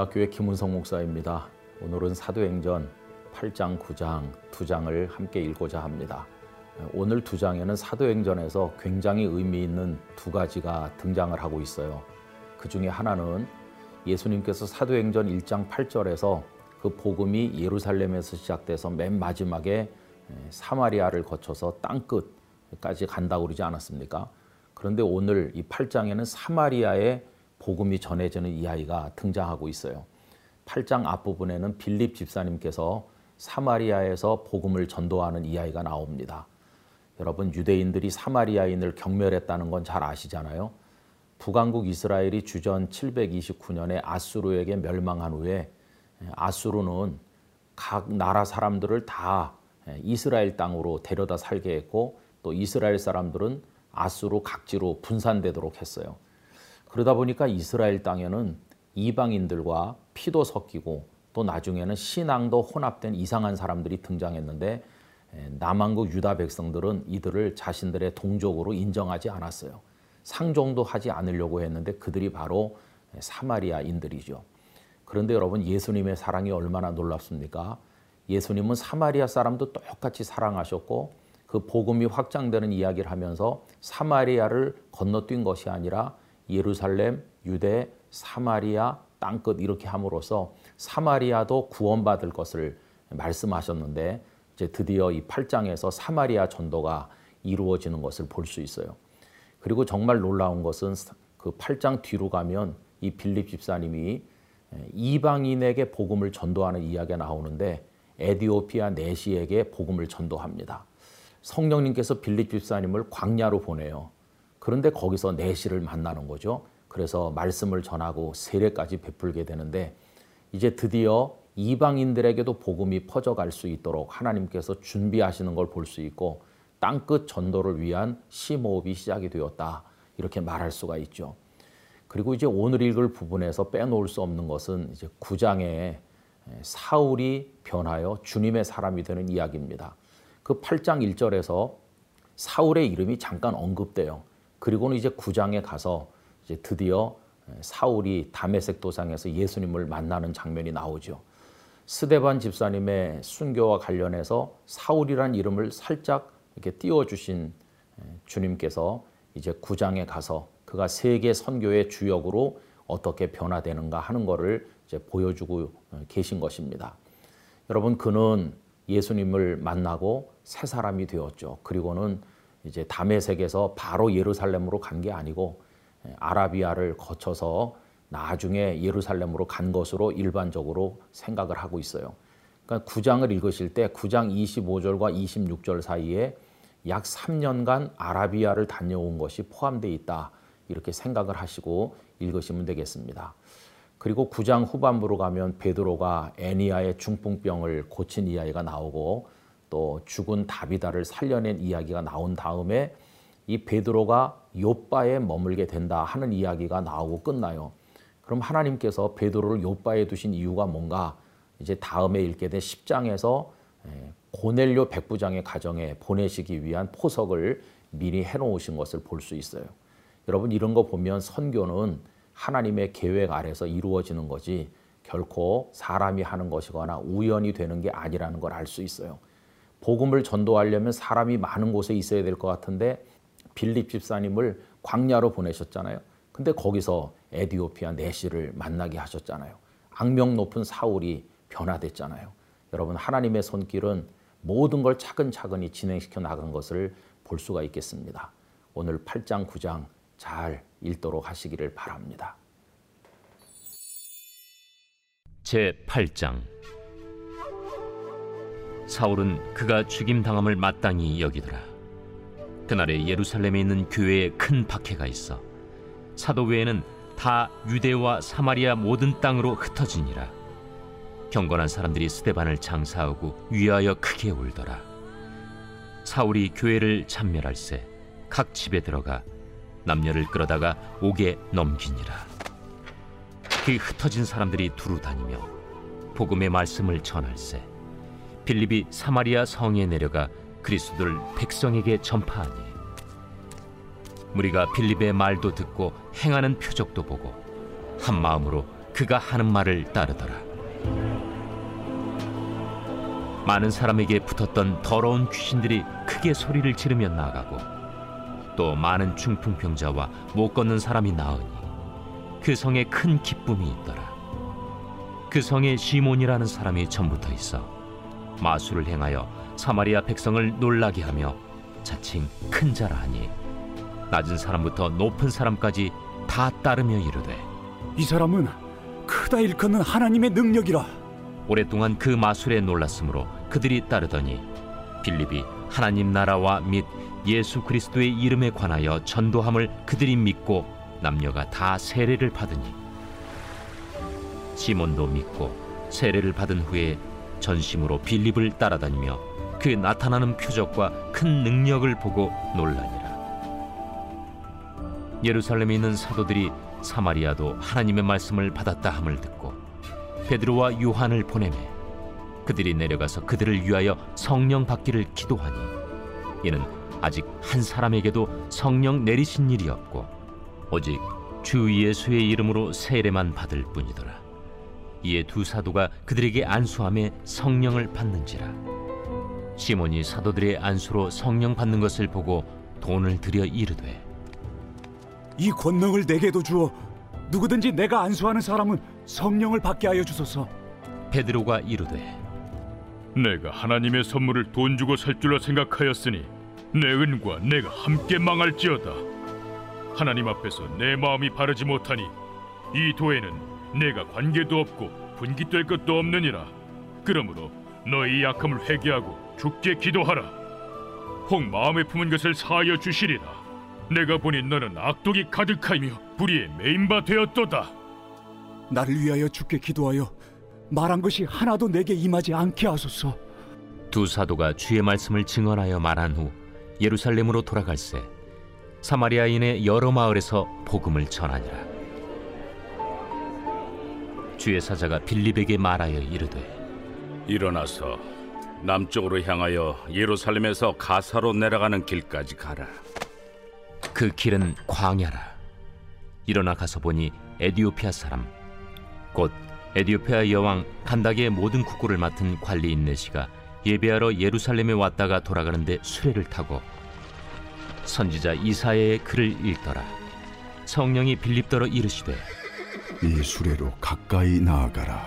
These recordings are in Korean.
영락교회 김은성 목사입니다. 오늘은 사도행전 8장, 9장 두 장을 함께 읽고자 합니다. 오늘 두 장에는 사도행전에서 굉장히 의미 있는 두 가지가 등장을 하고 있어요. 그 중에 하나는 예수님께서 사도행전 1장 8절에서 그 복음이 예루살렘에서 시작돼서 맨 마지막에 사마리아를 거쳐서 땅 끝까지 간다고 그러지 않았습니까? 그런데 오늘 이 8장에는 사마리아의 복음이 전해지는 이야기가 등장하고 있어요. 8장 앞부분에는 빌립 집사님께서 사마리아에서 복음을 전도하는 이야기가 나옵니다. 여러분 유대인들이 사마리아인을 경멸했다는 건 잘 아시잖아요. 북왕국 이스라엘이 주전 729년에 아수르에게 멸망한 후에 아수르는 각 나라 사람들을 다 이스라엘 땅으로 데려다 살게 했고 또 이스라엘 사람들은 아수르 각지로 분산되도록 했어요. 그러다 보니까 이스라엘 땅에는 이방인들과 피도 섞이고 또 나중에는 신앙도 혼합된 이상한 사람들이 등장했는데 남한국 유다 백성들은 이들을 자신들의 동족으로 인정하지 않았어요. 상종도 하지 않으려고 했는데 그들이 바로 사마리아인들이죠. 그런데 여러분 예수님의 사랑이 얼마나 놀랍습니까? 예수님은 사마리아 사람도 똑같이 사랑하셨고 그 복음이 확장되는 이야기를 하면서 사마리아를 건너뛴 것이 아니라 예루살렘, 유대, 사마리아, 땅끝 이렇게 함으로써 사마리아도 구원받을 것을 말씀하셨는데 이제 드디어 이 8장에서 사마리아 전도가 이루어지는 것을 볼 수 있어요. 그리고 정말 놀라운 것은 그 8장 뒤로 가면 이 빌립 집사님이 이방인에게 복음을 전도하는 이야기가 나오는데 에디오피아 내시에게 복음을 전도합니다. 성령님께서 빌립 집사님을 광야로 보내요. 그런데 거기서 내시를 만나는 거죠. 그래서 말씀을 전하고 세례까지 베풀게 되는데 이제 드디어 이방인들에게도 복음이 퍼져갈 수 있도록 하나님께서 준비하시는 걸 볼 수 있고 땅끝 전도를 위한 심호흡이 시작이 되었다. 이렇게 말할 수가 있죠. 그리고 이제 오늘 읽을 부분에서 빼놓을 수 없는 것은 이제 9장에 사울이 변하여 주님의 사람이 되는 이야기입니다. 그 8장 1절에서 사울의 이름이 잠깐 언급돼요. 그리고는 이제 9장에 가서 이제 드디어 사울이 담에색 도상에서 예수님을 만나는 장면이 나오죠. 스데반 집사님의 순교와 관련해서 사울이란 이름을 살짝 이렇게 띄워주신 주님께서 이제 9장에 가서 그가 세계 선교의 주역으로 어떻게 변화되는가 하는 것을 이제 보여주고 계신 것입니다. 여러분 그는 예수님을 만나고 새 사람이 되었죠. 그리고는 이제 담에색에서 바로 예루살렘으로 간 게 아니고 아라비아를 거쳐서 나중에 예루살렘으로 간 것으로 일반적으로 생각을 하고 있어요. 그러니까 9장을 읽으실 때 9장 25절과 26절 사이에 약 3년간 아라비아를 다녀온 것이 포함되어 있다. 이렇게 생각을 하시고 읽으시면 되겠습니다. 그리고 9장 후반부로 가면 베드로가 애니아의 중풍병을 고친 이야기가 나오고 또 죽은 다비다를 살려낸 이야기가 나온 다음에 이 베드로가 요바에 머물게 된다 하는 이야기가 나오고 끝나요. 그럼 하나님께서 베드로를 요바에 두신 이유가 뭔가 이제 다음에 읽게 된 10장에서 고넬료 백부장의 가정에 보내시기 위한 포석을 미리 해놓으신 것을 볼 수 있어요. 여러분 이런 거 보면 선교는 하나님의 계획 아래서 이루어지는 거지 결코 사람이 하는 것이거나 우연이 되는 게 아니라는 걸 알 수 있어요. 복음을 전도하려면 사람이 많은 곳에 있어야 될 것 같은데 빌립 집사님을 광야로 보내셨잖아요. 근데 거기서 에디오피아 내시를 만나게 하셨잖아요. 악명 높은 사울이 변화됐잖아요. 여러분 하나님의 손길은 모든 걸 차근차근히 진행시켜 나간 것을 볼 수가 있겠습니다. 오늘 8장 9장 잘 읽도록 하시기를 바랍니다. 제 8장 사울은 그가 죽임 당함을 마땅히 여기더라. 그날에 예루살렘에 있는 교회에 큰 박해가 있어 사도 외에는 다 유대와 사마리아 모든 땅으로 흩어지니라. 경건한 사람들이 스테반을 장사하고 위하여 크게 울더라. 사울이 교회를 참멸할세 각 집에 들어가 남녀를 끌어다가 옥에 넘기니라. 그 흩어진 사람들이 두루 다니며 복음의 말씀을 전할세 빌립이 사마리아 성에 내려가 그리스도를 백성에게 전파하니 무리가 빌립의 말도 듣고 행하는 표적도 보고 한 마음으로 그가 하는 말을 따르더라. 많은 사람에게 붙었던 더러운 귀신들이 크게 소리를 지르며 나가고 또 많은 중풍병자와 못 걷는 사람이 나으니 그 성에 큰 기쁨이 있더라. 그 성에 시몬이라는 사람이 전부터 있어 마술을 행하여 사마리아 백성을 놀라게 하며 자칭 큰 자라 하니 낮은 사람부터 높은 사람까지 다 따르며 이르되 이 사람은 크다 일컫는 하나님의 능력이라. 오랫동안 그 마술에 놀랐으므로 그들이 따르더니 빌립이 하나님 나라와 및 예수 그리스도의 이름에 관하여 전도함을 그들이 믿고 남녀가 다 세례를 받으니 시몬도 믿고 세례를 받은 후에 전심으로 빌립을 따라다니며 그 나타나는 표적과 큰 능력을 보고 놀라니라. 예루살렘에 있는 사도들이 사마리아도 하나님의 말씀을 받았다 함을 듣고 베드로와 요한을 보내매 그들이 내려가서 그들을 위하여 성령 받기를 기도하니 이는 아직 한 사람에게도 성령 내리신 일이 없고 오직 주 예수의 이름으로 세례만 받을 뿐이더라 이에 두 사도가 그들에게 안수함에 성령을 받는지라 시몬이 사도들의 안수로 성령 받는 것을 보고 돈을 들여 이르되 이 권능을 내게도 주어 누구든지 내가 안수하는 사람은 성령을 받게 하여 주소서 베드로가 이르되 내가 하나님의 선물을 돈 주고 살 줄로 생각하였으니 내 은과 내가 함께 망할지어다. 하나님 앞에서 내 마음이 바르지 못하니 이 도에는 내가 관계도 없고 분깃될 것도 없느니라. 그러므로 너희 약함을 회개하고 죽게 기도하라. 혹 마음에 품은 것을 사하여 주시리라. 내가 보니 너는 악독이 가득하이며 불의에 메인바 되었도다. 나를 위하여 주께 기도하여 말한 것이 하나도 내게 임하지 않게 하소서 두 사도가 주의 말씀을 증언하여 말한 후 예루살렘으로 돌아갈새 사마리아인의 여러 마을에서 복음을 전하니라 주의 사자가 빌립에게 말하여 이르되 일어나서 남쪽으로 향하여 예루살렘에서 가사로 내려가는 길까지 가라. 그 길은 광야라 일어나 가서 보니 에디오피아 사람 곧 에디오피아 여왕 간닥의 모든 국고를 맡은 관리인 네시가 예배하러 예루살렘에 왔다가 돌아가는데 수레를 타고 선지자 이사야의 글을 읽더라 성령이 빌립더러 이르시되 이 수레로 가까이 나아가라.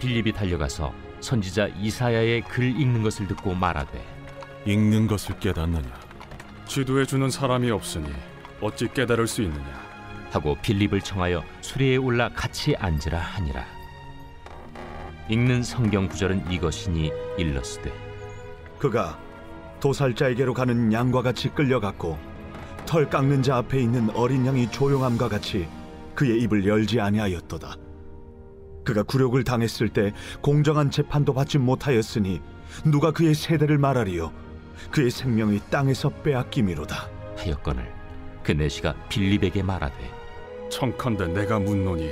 빌립이 달려가서 선지자 이사야의 글 읽는 것을 듣고 말하되 읽는 것을 깨닫느냐 지도해 주는 사람이 없으니 어찌 깨달을 수 있느냐 하고 빌립을 청하여 수레에 올라 같이 앉으라 하니라. 읽는 성경 구절은 이것이니 일러스되 그가 도살자에게로 가는 양과 같이 끌려갔고 털 깎는 자 앞에 있는 어린 양이 조용함과 같이 그의 입을 열지 아니하였도다. 그가 굴욕을 당했을 때 공정한 재판도 받지 못하였으니 누가 그의 세대를 말하리요 그의 생명이 땅에서 빼앗김이로다. 하였거늘 그 내시가 빌립에게 말하되 청컨대 내가 묻노니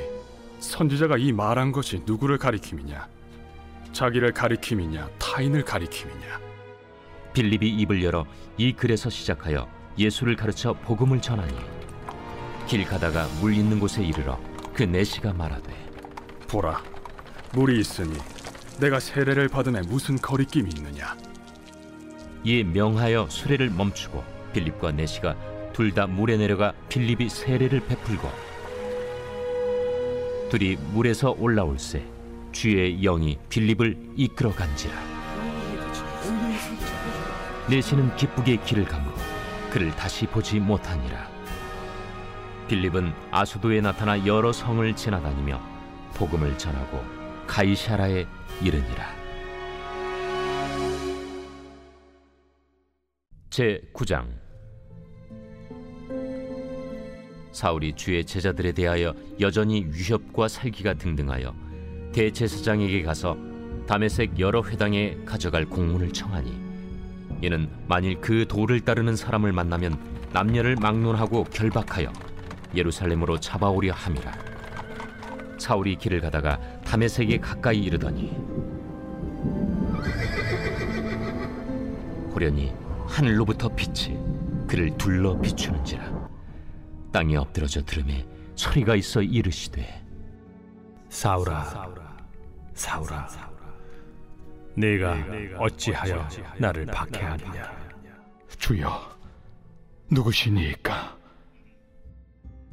선지자가 이 말한 것이 누구를 가리킴이냐 자기를 가리킴이냐 타인을 가리킴이냐 빌립이 입을 열어 이 글에서 시작하여 예수를 가르쳐 복음을 전하니 길 가다가 물 있는 곳에 이르러 그 내시가 말하되 보라 물이 있으니 내가 세례를 받음에 무슨 거리낌이 있느냐? 이에 명하여 수레를 멈추고 빌립과 내시가 둘 다 물에 내려가 빌립이 세례를 베풀고 둘이 물에서 올라올새 주의 영이 빌립을 이끌어 간지라. 내시는 기쁘게 길을 가므로 그를 다시 보지 못하니라 빌립은 아수도에 나타나 여러 성을 지나다니며 복음을 전하고 가이샤라에 이르니라. 제 9장. 사울이 주의 제자들에 대하여 여전히 위협과 살기가 등등하여 대제사장에게 가서 다메섹 여러 회당에 가져갈 공문을 청하니 이는 만일 그 도를 따르는 사람을 만나면 남녀를 막론하고 결박하여 예루살렘으로 잡아오려 함이라 사울이 길을 가다가 다메섹에 가까이 이르더니 호련히 하늘로부터 빛이 그를 둘러 비추는지라 땅에 엎드러져 들음에 소리가 있어 이르시되 사울아, 사울아, 네가 어찌하여 나를 박해하느냐? 주여, 누구시니까?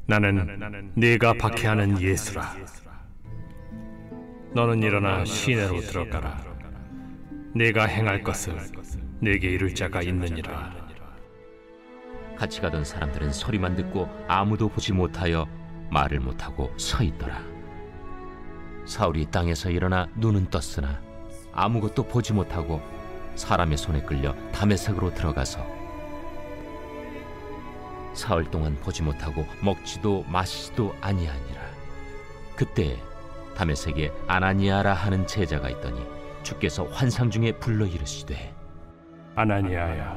나는 네가 박해하는 예수라. 너는 일어나 시내로 들어가라. 네가 행할 것을 네게 이룰 자가 있느니라. 같이 가던 사람들은 소리만 듣고 아무도 보지 못하여 말을 못하고 서 있더라. 사울이 땅에서 일어나 눈은 떴으나 아무것도 보지 못하고 사람의 손에 끌려 담에색으로 들어가서 사흘 동안 보지 못하고 먹지도 마시지도 아니하니라. 그때 담에색에 아나니아라 하는 제자가 있더니 주께서 환상 중에 불러 이르시되 아나니아야,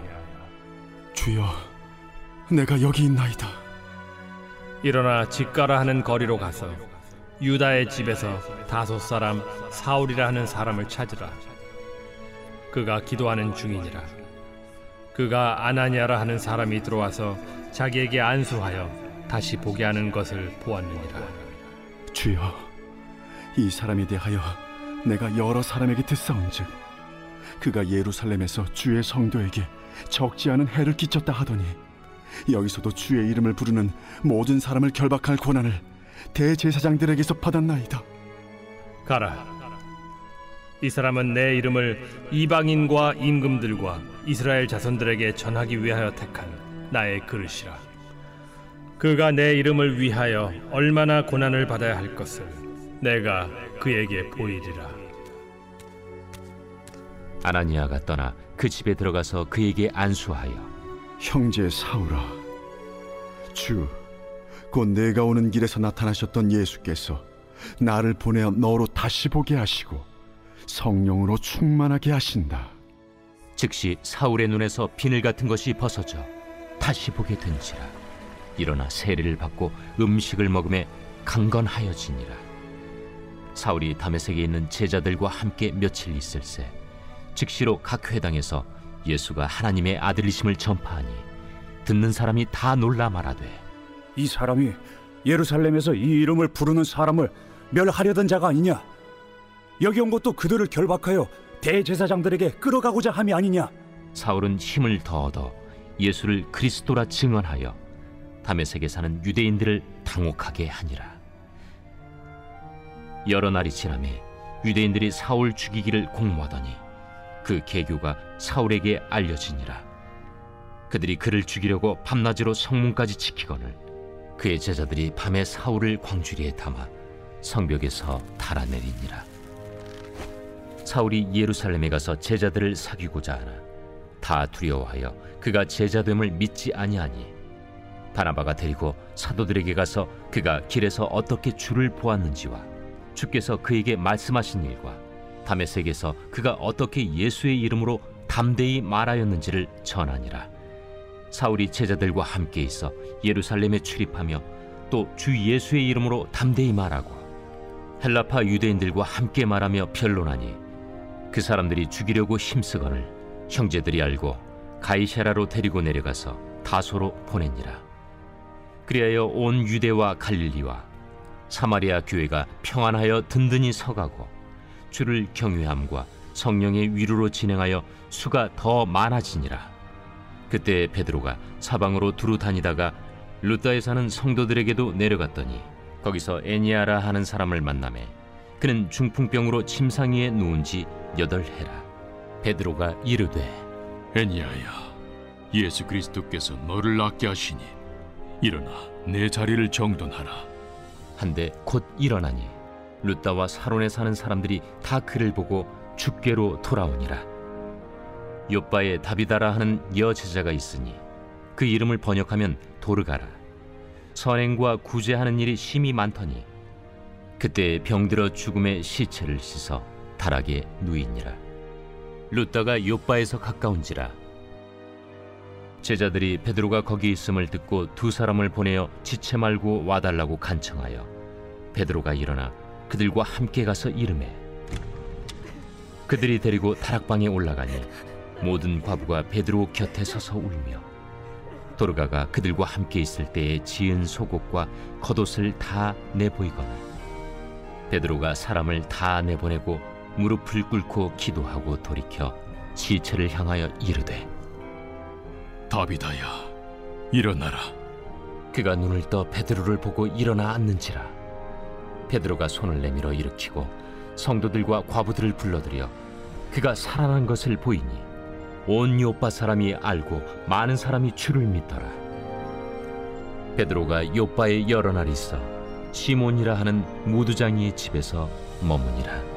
주여, 내가 여기 있나이다. 일어나 집가라 하는 거리로 가서 유다의 집에서 다섯 사람 사울이라 하는 사람을 찾으라. 그가 기도하는 중이니라. 그가 아나니아라 하는 사람이 들어와서 자기에게 안수하여 다시 보게 하는 것을 보았느니라. 주여, 이 사람에 대하여 내가 여러 사람에게 듣사온즉 그가 예루살렘에서 주의 성도에게 적지 않은 해를 끼쳤다 하더니 여기서도 주의 이름을 부르는 모든 사람을 결박할 권한을 대제사장들에게서 받았나이다. 가라. 이 사람은 내 이름을 이방인과 임금들과 이스라엘 자손들에게 전하기 위하여 택한 나의 그릇이라. 그가 내 이름을 위하여 얼마나 고난을 받아야 할 것을 내가 그에게 보이리라. 아나니아가 떠나 그 집에 들어가서 그에게 안수하여 형제 사울아, 주, 곧 내가 오는 길에서 나타나셨던 예수께서 나를 보내어 너로 다시 보게 하시고 성령으로 충만하게 하신다. 즉시 사울의 눈에서 비늘 같은 것이 벗어져 다시 보게 된지라 일어나 세례를 받고 음식을 먹음에 강건하여지니라 사울이 다메섹에 있는 제자들과 함께 며칠 있을새 즉시로 각 회당에서 예수가 하나님의 아들이심을 전파하니 듣는 사람이 다 놀라 말하되 이 사람이 예루살렘에서 이 이름을 부르는 사람을 멸하려던 자가 아니냐? 여기 온 것도 그들을 결박하여 대제사장들에게 끌어가고자 함이 아니냐? 사울은 힘을 더 얻어 예수를 그리스도라 증언하여 다메섹에 사는 유대인들을 당혹하게 하니라. 여러 날이 지나매 유대인들이 사울 죽이기를 공모하더니 그 계교가 사울에게 알려지니라. 그들이 그를 죽이려고 밤낮으로 성문까지 지키거늘 그의 제자들이 밤에 사울을 광주리에 담아 성벽에서 달아내리니라. 사울이 예루살렘에 가서 제자들을 사귀고자 하나 다 두려워하여 그가 제자됨을 믿지 아니하니. 바나바가 데리고 사도들에게 가서 그가 길에서 어떻게 주를 보았는지와 주께서 그에게 말씀하신 일과 담에색에서 그가 어떻게 예수의 이름으로 담대히 말하였는지를 전하니라. 사울이 제자들과 함께 있어 예루살렘에 출입하며 또 주 예수의 이름으로 담대히 말하고 헬라파 유대인들과 함께 말하며 변론하니 그 사람들이 죽이려고 힘쓰거늘 형제들이 알고 가이샤라로 데리고 내려가서 다소로 보내니라. 그리하여 온 유대와 갈릴리와 사마리아 교회가 평안하여 든든히 서가고 주를 경외함과 성령의 위로로 진행하여 수가 더 많아지니라. 그때 베드로가 사방으로 두루 다니다가 루다에 사는 성도들에게도 내려갔더니 거기서 애니아라 하는 사람을 만남에 그는 중풍병으로 침상 위에 누운 지 여덟 해라. 베드로가 이르되 애니아야, 예수 그리스도께서 너를 낫게 하시니 일어나 내 자리를 정돈하라. 한데 곧 일어나니 루다와 사론에 사는 사람들이 다 그를 보고 죽게로 돌아오니라. 요바에 다비다라 하는 여제자가 있으니 그 이름을 번역하면 도르가라. 선행과 구제하는 일이 심히 많더니 그때 병들어 죽음의 시체를 씻어 다락에 누이니라. 루다가 요바에서 가까운지라. 제자들이 베드로가 거기 있음을 듣고 두 사람을 보내어 지체 말고 와달라고 간청하여 베드로가 일어나 그들과 함께 가서 이름해. 그들이 데리고 다락방에 올라가니 모든 과부가 베드로 곁에 서서 울며 도르가가 그들과 함께 있을 때에 지은 속옷과 겉옷을 다 내보이거나 베드로가 사람을 다 내보내고 무릎을 꿇고 기도하고 돌이켜 시체를 향하여 이르되 다비다야, 일어나라. 그가 눈을 떠 베드로를 보고 일어나 앉는지라. 베드로가 손을 내밀어 일으키고 성도들과 과부들을 불러들여 그가 살아난 것을 보이니 온 요빠 사람이 알고 많은 사람이 주를 믿더라. 베드로가 요빠에 여러 날 있어 시몬이라 하는 무두장이의 집에서 머무니라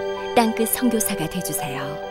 땅끝 성교사가 되주세요